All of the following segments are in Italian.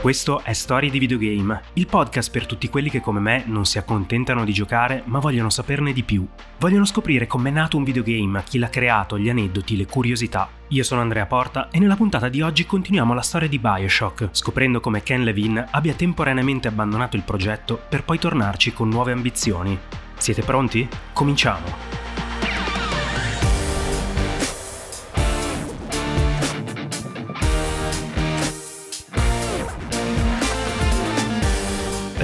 Questo è Storie di Videogame, il podcast per tutti quelli che come me non si accontentano di giocare ma vogliono saperne di più. Vogliono scoprire com'è nato un videogame, chi l'ha creato, gli aneddoti, le curiosità. Io sono Andrea Porta e nella puntata di oggi continuiamo la storia di Bioshock, scoprendo come Ken Levine abbia temporaneamente abbandonato il progetto per poi tornarci con nuove ambizioni. Siete pronti? Cominciamo!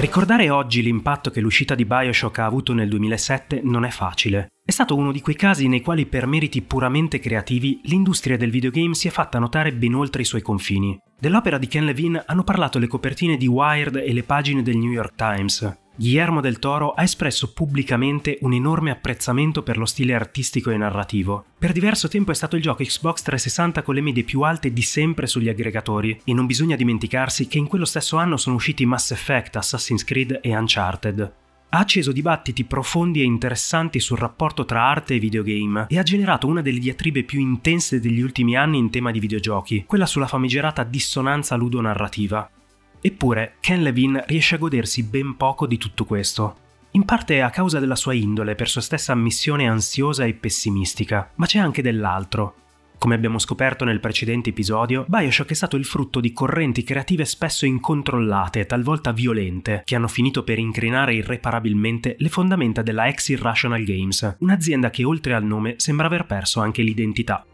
Ricordare oggi l'impatto che l'uscita di Bioshock ha avuto nel 2007 non è facile. È stato uno di quei casi nei quali per meriti puramente creativi l'industria del videogame si è fatta notare ben oltre i suoi confini. Dell'opera di Ken Levine hanno parlato le copertine di Wired e le pagine del New York Times. Guillermo del Toro ha espresso pubblicamente un enorme apprezzamento per lo stile artistico e narrativo. Per diverso tempo è stato il gioco Xbox 360 con le medie più alte di sempre sugli aggregatori, e non bisogna dimenticarsi che in quello stesso anno sono usciti Mass Effect, Assassin's Creed e Uncharted. Ha acceso dibattiti profondi e interessanti sul rapporto tra arte e videogame e ha generato una delle diatribe più intense degli ultimi anni in tema di videogiochi, quella sulla famigerata dissonanza ludonarrativa. Eppure Ken Levine riesce a godersi ben poco di tutto questo. In parte a causa della sua indole, per sua stessa ammissione ansiosa e pessimistica, ma c'è anche dell'altro. Come abbiamo scoperto nel precedente episodio, Bioshock è stato il frutto di correnti creative spesso incontrollate, talvolta violente, che hanno finito per incrinare irreparabilmente le fondamenta della ex Irrational Games, un'azienda che oltre al nome sembra aver perso anche l'identità.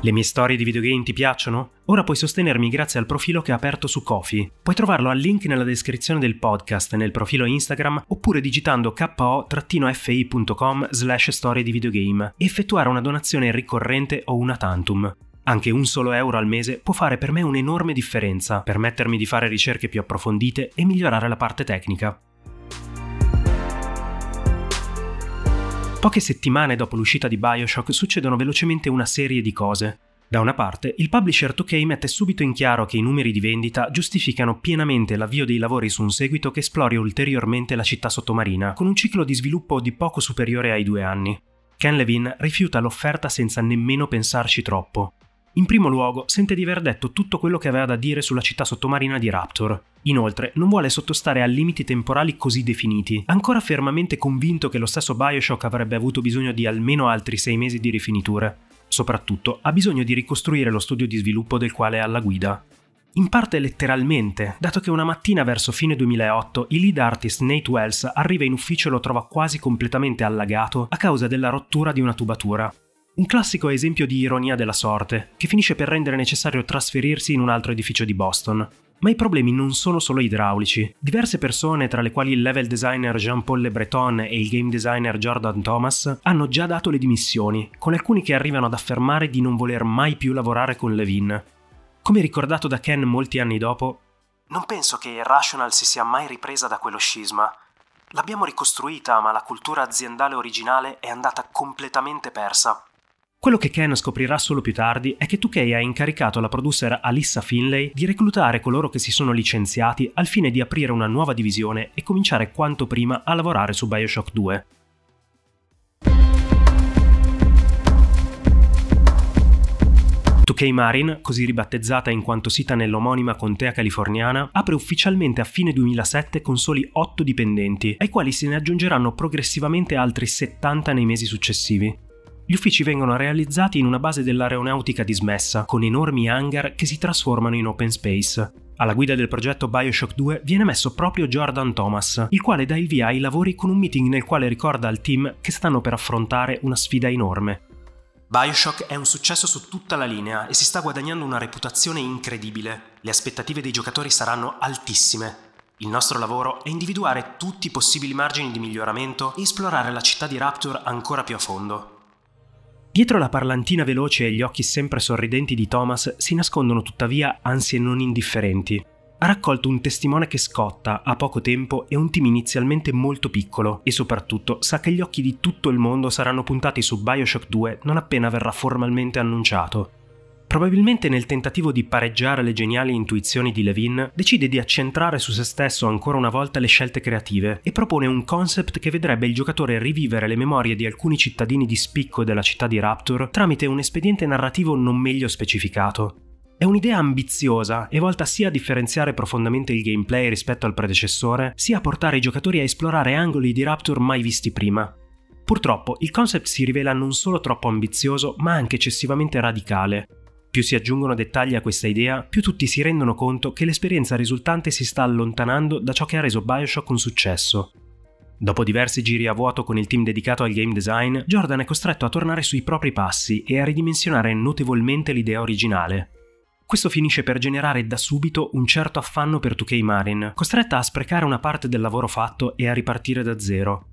Le mie storie di videogame ti piacciono? Ora puoi sostenermi grazie al profilo che ho aperto su Kofi. Puoi trovarlo al link nella descrizione del podcast nel profilo Instagram oppure digitando ko-fi.com slash storie di videogame e effettuare una donazione ricorrente o una tantum. Anche un solo euro al mese può fare per me un'enorme differenza, permettermi di fare ricerche più approfondite e migliorare la parte tecnica. Poche settimane dopo l'uscita di Bioshock succedono velocemente una serie di cose. Da una parte, il publisher 2K mette subito in chiaro che i numeri di vendita giustificano pienamente l'avvio dei lavori su un seguito che esplori ulteriormente la città sottomarina, con un ciclo di sviluppo di poco superiore ai due anni. Ken Levine rifiuta l'offerta senza nemmeno pensarci troppo. In primo luogo, sente di aver detto tutto quello che aveva da dire sulla città sottomarina di Raptor. Inoltre, non vuole sottostare a limiti temporali così definiti, ancora fermamente convinto che lo stesso Bioshock avrebbe avuto bisogno di almeno altri sei mesi di rifiniture. Soprattutto, ha bisogno di ricostruire lo studio di sviluppo del quale è alla guida. In parte letteralmente, dato che una mattina verso fine 2008 il lead artist Nate Wells arriva in ufficio e lo trova quasi completamente allagato a causa della rottura di una tubatura. Un classico esempio di ironia della sorte, che finisce per rendere necessario trasferirsi in un altro edificio di Boston. Ma i problemi non sono solo idraulici. Diverse persone, tra le quali il level designer Jean-Paul Le Breton e il game designer Jordan Thomas, hanno già dato le dimissioni, con alcuni che arrivano ad affermare di non voler mai più lavorare con Levin. Come ricordato da Ken molti anni dopo, non penso che Irrational si sia mai ripresa da quello scisma. L'abbiamo ricostruita, ma la cultura aziendale originale è andata completamente persa. Quello che Ken scoprirà solo più tardi è che 2K ha incaricato la producer Alissa Finlay di reclutare coloro che si sono licenziati al fine di aprire una nuova divisione e cominciare quanto prima a lavorare su Bioshock 2. k Marin, così ribattezzata in quanto sita nell'omonima contea californiana, apre ufficialmente a fine 2007 con soli 8 dipendenti, ai quali se ne aggiungeranno progressivamente altri 70 nei mesi successivi. Gli uffici vengono realizzati in una base dell'aeronautica dismessa, con enormi hangar che si trasformano in open space. Alla guida del progetto Bioshock 2 viene messo proprio Jordan Thomas, il quale dà il via ai lavori con un meeting nel quale ricorda al team che stanno per affrontare una sfida enorme. Bioshock è un successo su tutta la linea e si sta guadagnando una reputazione incredibile. Le aspettative dei giocatori saranno altissime. Il nostro lavoro è individuare tutti i possibili margini di miglioramento e esplorare la città di Rapture ancora più a fondo. Dietro la parlantina veloce e gli occhi sempre sorridenti di Thomas si nascondono tuttavia ansie non indifferenti. Ha raccolto un testimone che scotta, ha poco tempo e un team inizialmente molto piccolo e soprattutto sa che gli occhi di tutto il mondo saranno puntati su Bioshock 2 non appena verrà formalmente annunciato. Probabilmente nel tentativo di pareggiare le geniali intuizioni di Levin, decide di accentrare su se stesso ancora una volta le scelte creative e propone un concept che vedrebbe il giocatore rivivere le memorie di alcuni cittadini di spicco della città di Rapture tramite un espediente narrativo non meglio specificato. È un'idea ambiziosa e volta sia a differenziare profondamente il gameplay rispetto al predecessore, sia a portare i giocatori a esplorare angoli di Rapture mai visti prima. Purtroppo il concept si rivela non solo troppo ambizioso, ma anche eccessivamente radicale, più si aggiungono dettagli a questa idea, più tutti si rendono conto che l'esperienza risultante si sta allontanando da ciò che ha reso Bioshock un successo. Dopo diversi giri a vuoto con il team dedicato al game design, Jordan è costretto a tornare sui propri passi e a ridimensionare notevolmente l'idea originale. Questo finisce per generare da subito un certo affanno per 2K Marin, costretta a sprecare una parte del lavoro fatto e a ripartire da zero.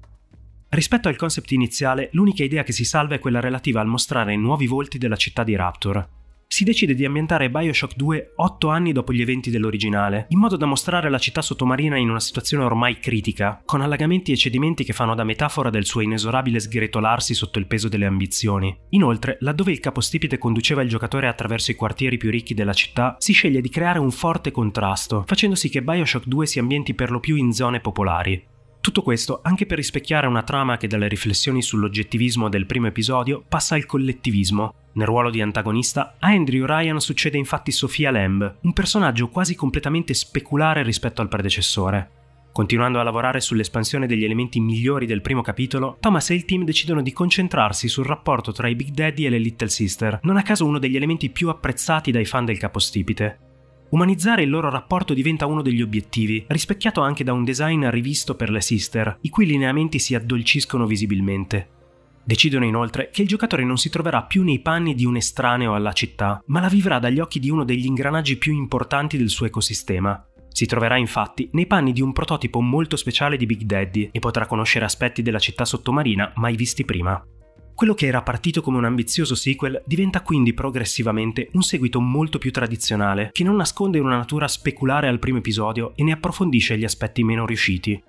Rispetto al concept iniziale, l'unica idea che si salva è quella relativa al mostrare nuovi volti della città di Rapture si decide di ambientare Bioshock 2 otto anni dopo gli eventi dell'originale, in modo da mostrare la città sottomarina in una situazione ormai critica, con allagamenti e cedimenti che fanno da metafora del suo inesorabile sgretolarsi sotto il peso delle ambizioni. Inoltre, laddove il capostipite conduceva il giocatore attraverso i quartieri più ricchi della città, si sceglie di creare un forte contrasto, facendo sì che Bioshock 2 si ambienti per lo più in zone popolari. Tutto questo anche per rispecchiare una trama che dalle riflessioni sull'oggettivismo del primo episodio passa al collettivismo. Nel ruolo di antagonista, a Andrew Ryan succede infatti Sofia Lamb, un personaggio quasi completamente speculare rispetto al predecessore. Continuando a lavorare sull'espansione degli elementi migliori del primo capitolo, Thomas e il team decidono di concentrarsi sul rapporto tra i Big Daddy e le Little Sister, non a caso uno degli elementi più apprezzati dai fan del capostipite. Umanizzare il loro rapporto diventa uno degli obiettivi, rispecchiato anche da un design rivisto per le sister, i cui lineamenti si addolciscono visibilmente. Decidono inoltre che il giocatore non si troverà più nei panni di un estraneo alla città, ma la vivrà dagli occhi di uno degli ingranaggi più importanti del suo ecosistema. Si troverà infatti nei panni di un prototipo molto speciale di Big Daddy e potrà conoscere aspetti della città sottomarina mai visti prima. Quello che era partito come un ambizioso sequel diventa quindi progressivamente un seguito molto più tradizionale, che non nasconde una natura speculare al primo episodio e ne approfondisce gli aspetti meno riusciti.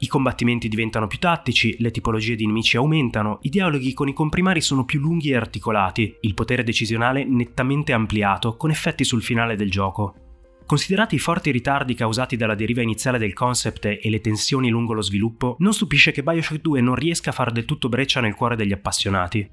I combattimenti diventano più tattici, le tipologie di nemici aumentano, i dialoghi con i comprimari sono più lunghi e articolati, il potere decisionale nettamente ampliato, con effetti sul finale del gioco. Considerati i forti ritardi causati dalla deriva iniziale del concept e le tensioni lungo lo sviluppo, non stupisce che Bioshock 2 non riesca a far del tutto breccia nel cuore degli appassionati.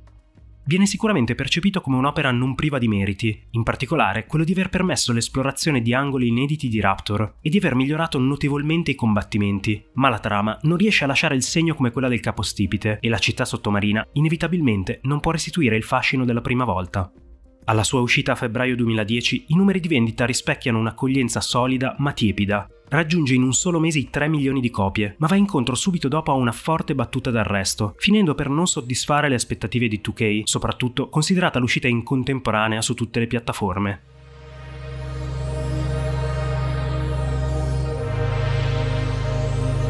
Viene sicuramente percepito come un'opera non priva di meriti, in particolare quello di aver permesso l'esplorazione di angoli inediti di Raptor e di aver migliorato notevolmente i combattimenti, ma la trama non riesce a lasciare il segno come quella del capostipite e la città sottomarina inevitabilmente non può restituire il fascino della prima volta. Alla sua uscita a febbraio 2010 i numeri di vendita rispecchiano un'accoglienza solida ma tiepida. Raggiunge in un solo mese i 3 milioni di copie, ma va incontro subito dopo a una forte battuta d'arresto, finendo per non soddisfare le aspettative di 2K, soprattutto considerata l'uscita in contemporanea su tutte le piattaforme.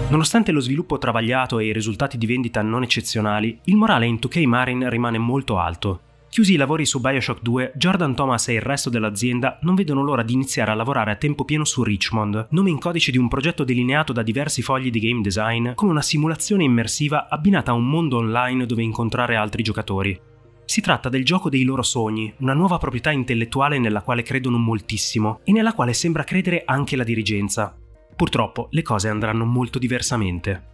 Nonostante lo sviluppo travagliato e i risultati di vendita non eccezionali, il morale in 2K Marin rimane molto alto. Chiusi i lavori su Bioshock 2, Jordan Thomas e il resto dell'azienda non vedono l'ora di iniziare a lavorare a tempo pieno su Richmond, nome in codice di un progetto delineato da diversi fogli di game design come una simulazione immersiva abbinata a un mondo online dove incontrare altri giocatori. Si tratta del gioco dei loro sogni, una nuova proprietà intellettuale nella quale credono moltissimo e nella quale sembra credere anche la dirigenza. Purtroppo le cose andranno molto diversamente.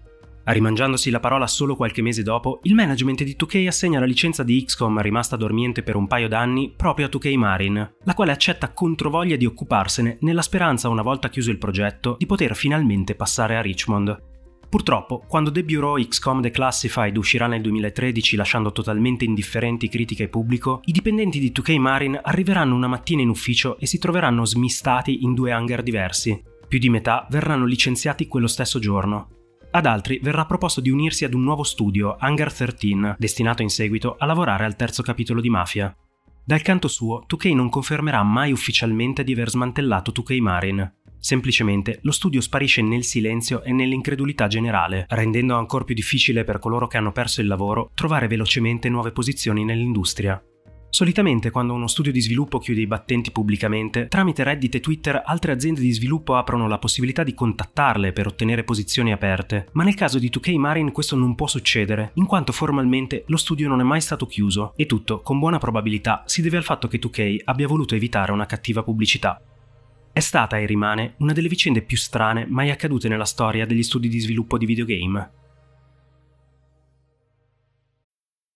Rimangiandosi la parola solo qualche mese dopo, il management di 2K assegna la licenza di XCOM rimasta dormiente per un paio d'anni proprio a 2K Marin, la quale accetta controvoglia di occuparsene nella speranza, una volta chiuso il progetto, di poter finalmente passare a Richmond. Purtroppo, quando The Bureau XCOM Declassified uscirà nel 2013 lasciando totalmente indifferenti critica e pubblico, i dipendenti di 2K Marin arriveranno una mattina in ufficio e si troveranno smistati in due hangar diversi. Più di metà verranno licenziati quello stesso giorno, ad altri verrà proposto di unirsi ad un nuovo studio, Hangar 13, destinato in seguito a lavorare al terzo capitolo di Mafia. Dal canto suo, 2K non confermerà mai ufficialmente di aver smantellato 2K Marin. Semplicemente lo studio sparisce nel silenzio e nell'incredulità generale, rendendo ancora più difficile per coloro che hanno perso il lavoro trovare velocemente nuove posizioni nell'industria. Solitamente quando uno studio di sviluppo chiude i battenti pubblicamente, tramite Reddit e Twitter altre aziende di sviluppo aprono la possibilità di contattarle per ottenere posizioni aperte, ma nel caso di 2K Marin questo non può succedere, in quanto formalmente lo studio non è mai stato chiuso e tutto, con buona probabilità, si deve al fatto che 2K abbia voluto evitare una cattiva pubblicità. È stata e rimane una delle vicende più strane mai accadute nella storia degli studi di sviluppo di videogame.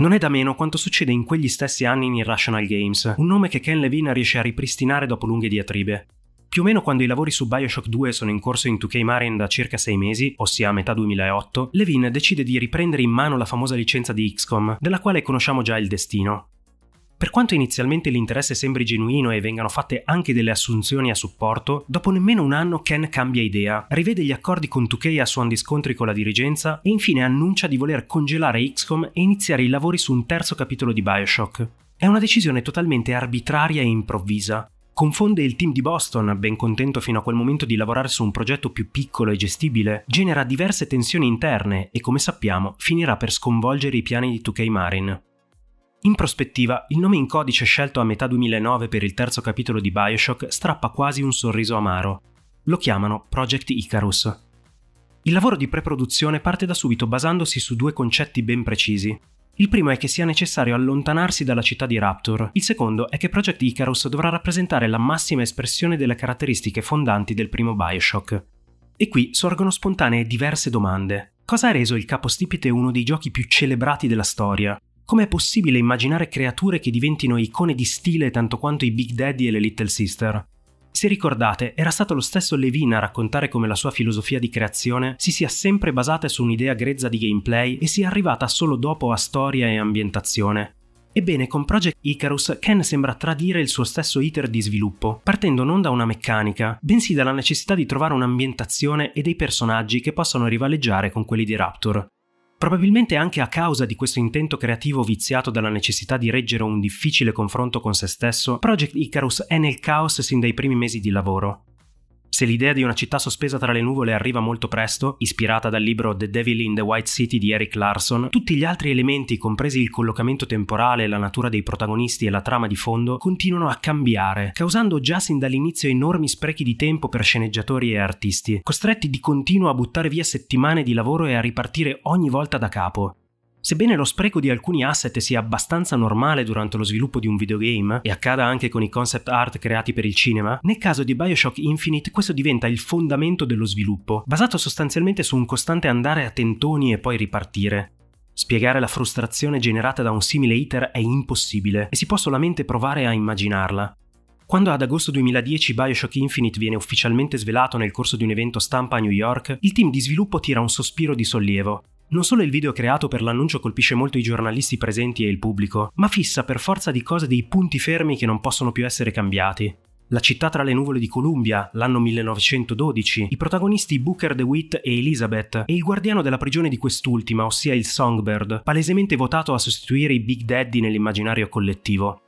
Non è da meno quanto succede in quegli stessi anni in Irrational Games, un nome che Ken Levine riesce a ripristinare dopo lunghe diatribe. Più o meno quando i lavori su Bioshock 2 sono in corso in 2K Marin da circa 6 mesi, ossia a metà 2008, Levine decide di riprendere in mano la famosa licenza di XCOM, della quale conosciamo già il destino. Per quanto inizialmente l'interesse sembri genuino e vengano fatte anche delle assunzioni a supporto, dopo nemmeno un anno Ken cambia idea, rivede gli accordi con 2K a suon di scontri con la dirigenza e infine annuncia di voler congelare XCOM e iniziare i lavori su un terzo capitolo di Bioshock. È una decisione totalmente arbitraria e improvvisa. Confonde il team di Boston, ben contento fino a quel momento di lavorare su un progetto più piccolo e gestibile, genera diverse tensioni interne e come sappiamo finirà per sconvolgere i piani di 2K Marin. In prospettiva, il nome in codice scelto a metà 2009 per il terzo capitolo di Bioshock strappa quasi un sorriso amaro. Lo chiamano Project Icarus. Il lavoro di preproduzione parte da subito basandosi su due concetti ben precisi. Il primo è che sia necessario allontanarsi dalla città di Rapture, il secondo è che Project Icarus dovrà rappresentare la massima espressione delle caratteristiche fondanti del primo Bioshock. E qui sorgono spontanee diverse domande. Cosa ha reso il capostipite uno dei giochi più celebrati della storia? Com'è possibile immaginare creature che diventino icone di stile tanto quanto i Big Daddy e le Little Sister? Se ricordate, era stato lo stesso Levine a raccontare come la sua filosofia di creazione si sia sempre basata su un'idea grezza di gameplay e sia arrivata solo dopo a storia e ambientazione. Ebbene, con Project Icarus, Ken sembra tradire il suo stesso iter di sviluppo, partendo non da una meccanica, bensì dalla necessità di trovare un'ambientazione e dei personaggi che possano rivaleggiare con quelli di Rapture. Probabilmente anche a causa di questo intento creativo viziato dalla necessità di reggere un difficile confronto con se stesso, Project Icarus è nel caos sin dai primi mesi di lavoro. Se l'idea di una città sospesa tra le nuvole arriva molto presto, ispirata dal libro The Devil in the White City di Eric Larson, tutti gli altri elementi, compresi il collocamento temporale, la natura dei protagonisti e la trama di fondo, continuano a cambiare, causando già sin dall'inizio enormi sprechi di tempo per sceneggiatori e artisti, costretti di continuo a buttare via settimane di lavoro e a ripartire ogni volta da capo. Sebbene lo spreco di alcuni asset sia abbastanza normale durante lo sviluppo di un videogame, e accada anche con i concept art creati per il cinema, nel caso di Bioshock Infinite questo diventa il fondamento dello sviluppo, basato sostanzialmente su un costante andare a tentoni e poi ripartire. Spiegare la frustrazione generata da un simile iter è impossibile e si può solamente provare a immaginarla. Quando ad agosto 2010 Bioshock Infinite viene ufficialmente svelato nel corso di un evento stampa a New York, il team di sviluppo tira un sospiro di sollievo. Non solo il video creato per l'annuncio colpisce molto i giornalisti presenti e il pubblico, ma fissa per forza di cose dei punti fermi che non possono più essere cambiati. La città tra le nuvole di Columbia, l'anno 1912, i protagonisti Booker DeWitt e Elizabeth e il guardiano della prigione di quest'ultima, ossia il Songbird, palesemente votato a sostituire i Big Daddy nell'immaginario collettivo.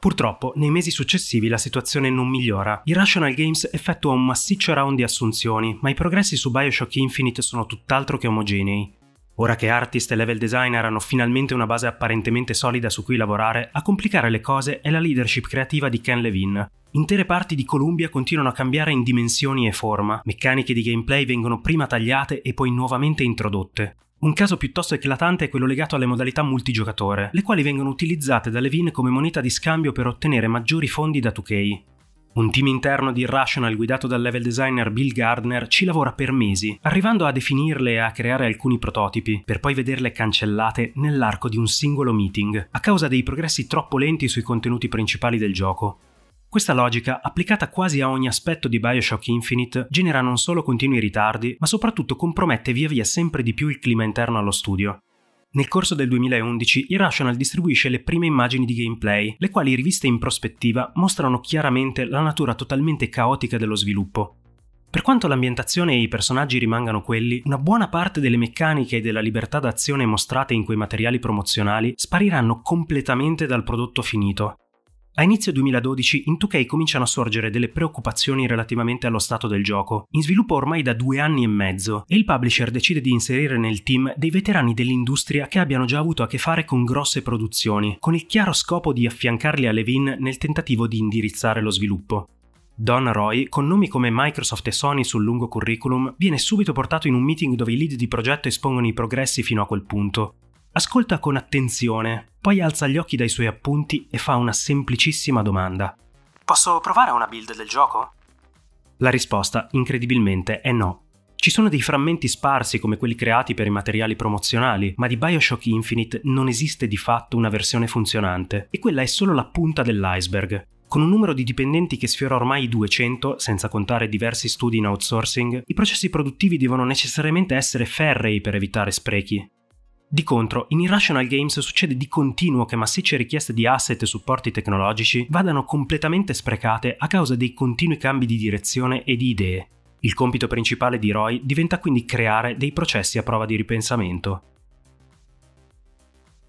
Purtroppo, nei mesi successivi la situazione non migliora. Irrational Games effettua un massiccio round di assunzioni, ma i progressi su Bioshock Infinite sono tutt'altro che omogenei. Ora che artist e level designer hanno finalmente una base apparentemente solida su cui lavorare, a complicare le cose è la leadership creativa di Ken Levine. Intere parti di Columbia continuano a cambiare in dimensioni e forma, meccaniche di gameplay vengono prima tagliate e poi nuovamente introdotte. Un caso piuttosto eclatante è quello legato alle modalità multigiocatore, le quali vengono utilizzate da Levine come moneta di scambio per ottenere maggiori fondi da 2K. Un team interno di Irrational guidato dal level designer Bill Gardner ci lavora per mesi, arrivando a definirle e a creare alcuni prototipi, per poi vederle cancellate nell'arco di un singolo meeting, a causa dei progressi troppo lenti sui contenuti principali del gioco. Questa logica, applicata quasi a ogni aspetto di Bioshock Infinite, genera non solo continui ritardi, ma soprattutto compromette via via sempre di più il clima interno allo studio. Nel corso del 2011 Irrational distribuisce le prime immagini di gameplay, le quali riviste in prospettiva mostrano chiaramente la natura totalmente caotica dello sviluppo. Per quanto l'ambientazione e i personaggi rimangano quelli, una buona parte delle meccaniche e della libertà d'azione mostrate in quei materiali promozionali spariranno completamente dal prodotto finito, a inizio 2012 in 2K cominciano a sorgere delle preoccupazioni relativamente allo stato del gioco, in sviluppo ormai da due anni e mezzo, e il publisher decide di inserire nel team dei veterani dell'industria che abbiano già avuto a che fare con grosse produzioni, con il chiaro scopo di affiancarli a Levin nel tentativo di indirizzare lo sviluppo. Don Roy, con nomi come Microsoft e Sony sul lungo curriculum, viene subito portato in un meeting dove i lead di progetto espongono i progressi fino a quel punto, Ascolta con attenzione, poi alza gli occhi dai suoi appunti e fa una semplicissima domanda. Posso provare una build del gioco? La risposta, incredibilmente, è no. Ci sono dei frammenti sparsi come quelli creati per i materiali promozionali, ma di Bioshock Infinite non esiste di fatto una versione funzionante, e quella è solo la punta dell'iceberg. Con un numero di dipendenti che sfiora ormai i 200, senza contare diversi studi in outsourcing, i processi produttivi devono necessariamente essere ferrei per evitare sprechi. Di contro, in Irrational Games succede di continuo che massicce richieste di asset e supporti tecnologici vadano completamente sprecate a causa dei continui cambi di direzione e di idee. Il compito principale di Roy diventa quindi creare dei processi a prova di ripensamento.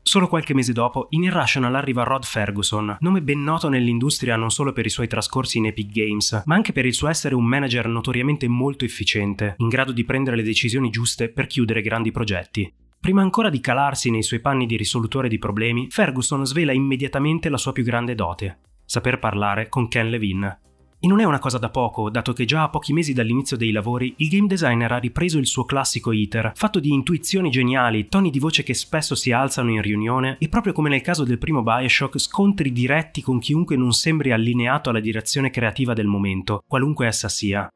Solo qualche mese dopo, in Irrational arriva Rod Ferguson, nome ben noto nell'industria non solo per i suoi trascorsi in Epic Games, ma anche per il suo essere un manager notoriamente molto efficiente, in grado di prendere le decisioni giuste per chiudere grandi progetti. Prima ancora di calarsi nei suoi panni di risolutore di problemi, Ferguson svela immediatamente la sua più grande dote, saper parlare con Ken Levine. E non è una cosa da poco, dato che già a pochi mesi dall'inizio dei lavori il game designer ha ripreso il suo classico iter, fatto di intuizioni geniali, toni di voce che spesso si alzano in riunione e proprio come nel caso del primo Bioshock, scontri diretti con chiunque non sembri allineato alla direzione creativa del momento, qualunque essa sia.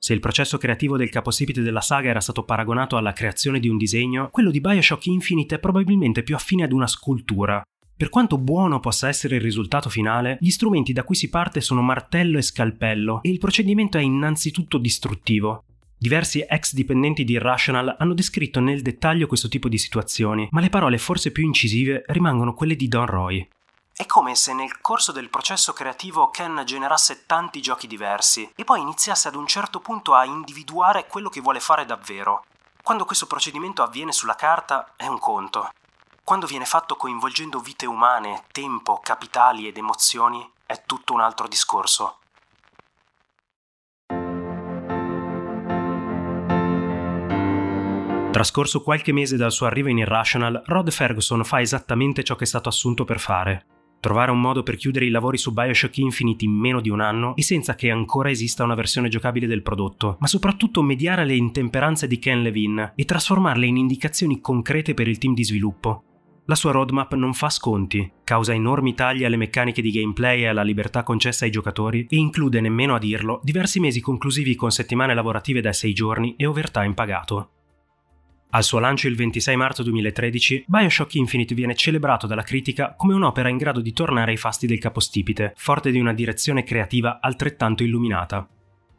Se il processo creativo del capostipite della saga era stato paragonato alla creazione di un disegno, quello di Bioshock Infinite è probabilmente più affine ad una scultura. Per quanto buono possa essere il risultato finale, gli strumenti da cui si parte sono martello e scalpello e il procedimento è innanzitutto distruttivo. Diversi ex dipendenti di Irrational hanno descritto nel dettaglio questo tipo di situazioni, ma le parole forse più incisive rimangono quelle di Don Roy. È come se nel corso del processo creativo Ken generasse tanti giochi diversi e poi iniziasse ad un certo punto a individuare quello che vuole fare davvero. Quando questo procedimento avviene sulla carta è un conto. Quando viene fatto coinvolgendo vite umane, tempo, capitali ed emozioni è tutto un altro discorso. Trascorso qualche mese dal suo arrivo in Irrational, Rod Ferguson fa esattamente ciò che è stato assunto per fare. Trovare un modo per chiudere i lavori su Bioshock Infinite in meno di un anno e senza che ancora esista una versione giocabile del prodotto, ma soprattutto mediare le intemperanze di Ken Levine e trasformarle in indicazioni concrete per il team di sviluppo. La sua roadmap non fa sconti, causa enormi tagli alle meccaniche di gameplay e alla libertà concessa ai giocatori e include, nemmeno a dirlo, diversi mesi conclusivi con settimane lavorative da 6 giorni e overtime pagato. Al suo lancio il 26 marzo 2013, Bioshock Infinite viene celebrato dalla critica come un'opera in grado di tornare ai fasti del capostipite, forte di una direzione creativa altrettanto illuminata.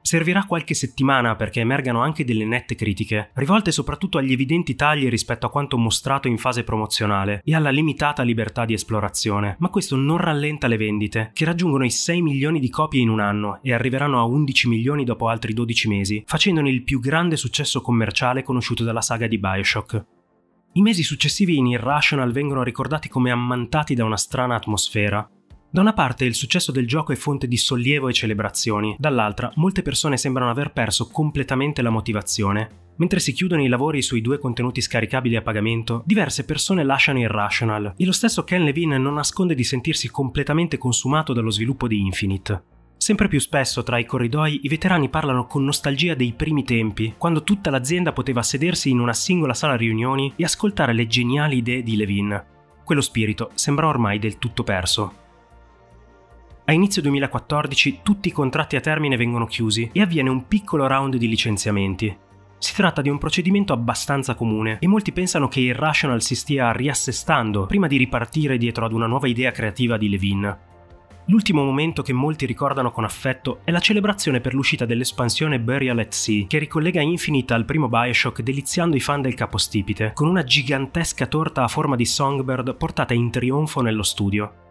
Servirà qualche settimana perché emergano anche delle nette critiche, rivolte soprattutto agli evidenti tagli rispetto a quanto mostrato in fase promozionale e alla limitata libertà di esplorazione, ma questo non rallenta le vendite, che raggiungono i 6 milioni di copie in un anno e arriveranno a 11 milioni dopo altri 12 mesi, facendone il più grande successo commerciale conosciuto dalla saga di Bioshock. I mesi successivi in Irrational vengono ricordati come ammantati da una strana atmosfera, da una parte il successo del gioco è fonte di sollievo e celebrazioni, dall'altra molte persone sembrano aver perso completamente la motivazione. Mentre si chiudono i lavori sui due contenuti scaricabili a pagamento, diverse persone lasciano Irrational e lo stesso Ken Levine non nasconde di sentirsi completamente consumato dallo sviluppo di Infinite. Sempre più spesso tra i corridoi i veterani parlano con nostalgia dei primi tempi, quando tutta l'azienda poteva sedersi in una singola sala riunioni e ascoltare le geniali idee di Levine. Quello spirito sembra ormai del tutto perso. A inizio 2014 tutti i contratti a termine vengono chiusi e avviene un piccolo round di licenziamenti. Si tratta di un procedimento abbastanza comune e molti pensano che Irrational si stia riassestando prima di ripartire dietro ad una nuova idea creativa di Levine. L'ultimo momento che molti ricordano con affetto è la celebrazione per l'uscita dell'espansione Burial at Sea, che ricollega Infinite al primo Bioshock deliziando i fan del capostipite, con una gigantesca torta a forma di Songbird portata in trionfo nello studio.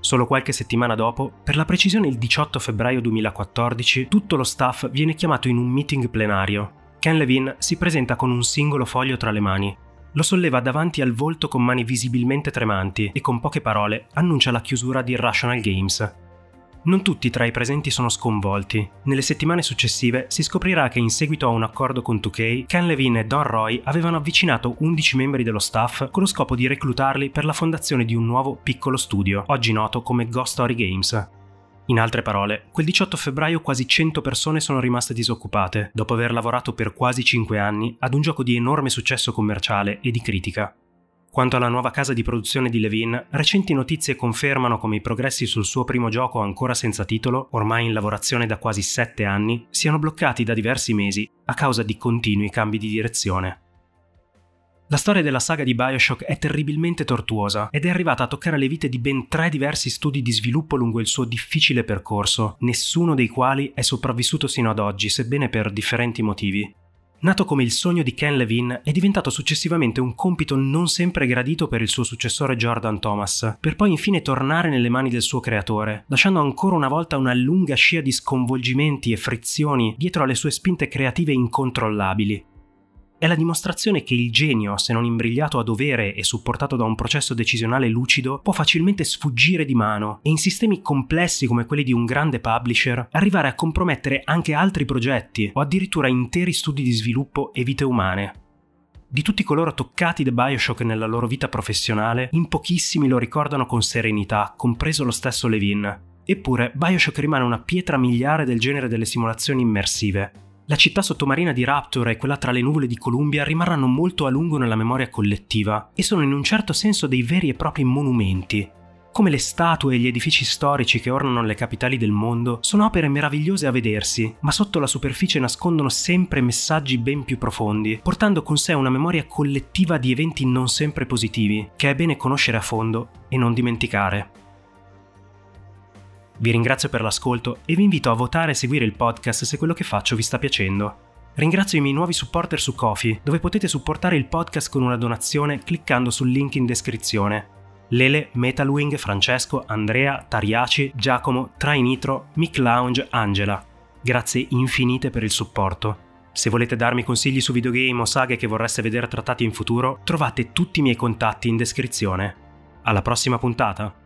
Solo qualche settimana dopo, per la precisione il 18 febbraio 2014, tutto lo staff viene chiamato in un meeting plenario. Ken Levine si presenta con un singolo foglio tra le mani. Lo solleva davanti al volto con mani visibilmente tremanti e con poche parole annuncia la chiusura di Irrational Games, non tutti tra i presenti sono sconvolti. Nelle settimane successive si scoprirà che in seguito a un accordo con 2K, Ken Levine e Don Roy avevano avvicinato 11 membri dello staff con lo scopo di reclutarli per la fondazione di un nuovo piccolo studio, oggi noto come Ghost Story Games. In altre parole, quel 18 febbraio quasi 100 persone sono rimaste disoccupate, dopo aver lavorato per quasi 5 anni ad un gioco di enorme successo commerciale e di critica. Quanto alla nuova casa di produzione di Levin, recenti notizie confermano come i progressi sul suo primo gioco ancora senza titolo, ormai in lavorazione da quasi sette anni, siano bloccati da diversi mesi a causa di continui cambi di direzione. La storia della saga di Bioshock è terribilmente tortuosa ed è arrivata a toccare le vite di ben tre diversi studi di sviluppo lungo il suo difficile percorso, nessuno dei quali è sopravvissuto sino ad oggi, sebbene per differenti motivi. Nato come il sogno di Ken Levine, è diventato successivamente un compito non sempre gradito per il suo successore Jordan Thomas, per poi infine tornare nelle mani del suo creatore, lasciando ancora una volta una lunga scia di sconvolgimenti e frizioni dietro alle sue spinte creative incontrollabili. È la dimostrazione che il genio, se non imbrigliato a dovere e supportato da un processo decisionale lucido, può facilmente sfuggire di mano e in sistemi complessi come quelli di un grande publisher arrivare a compromettere anche altri progetti o addirittura interi studi di sviluppo e vite umane. Di tutti coloro toccati da Bioshock nella loro vita professionale, in pochissimi lo ricordano con serenità, compreso lo stesso Levin. Eppure Bioshock rimane una pietra miliare del genere delle simulazioni immersive, la città sottomarina di Rapture e quella tra le nuvole di Columbia rimarranno molto a lungo nella memoria collettiva e sono in un certo senso dei veri e propri monumenti. Come le statue e gli edifici storici che ornano le capitali del mondo, sono opere meravigliose a vedersi, ma sotto la superficie nascondono sempre messaggi ben più profondi, portando con sé una memoria collettiva di eventi non sempre positivi, che è bene conoscere a fondo e non dimenticare. Vi ringrazio per l'ascolto e vi invito a votare e seguire il podcast se quello che faccio vi sta piacendo. Ringrazio i miei nuovi supporter su Kofi, dove potete supportare il podcast con una donazione cliccando sul link in descrizione. Lele, Metalwing, Francesco, Andrea, Tariaci, Giacomo, Trainitro, Mick Lounge, Angela. Grazie infinite per il supporto. Se volete darmi consigli su videogame o saghe che vorreste vedere trattati in futuro, trovate tutti i miei contatti in descrizione. Alla prossima puntata!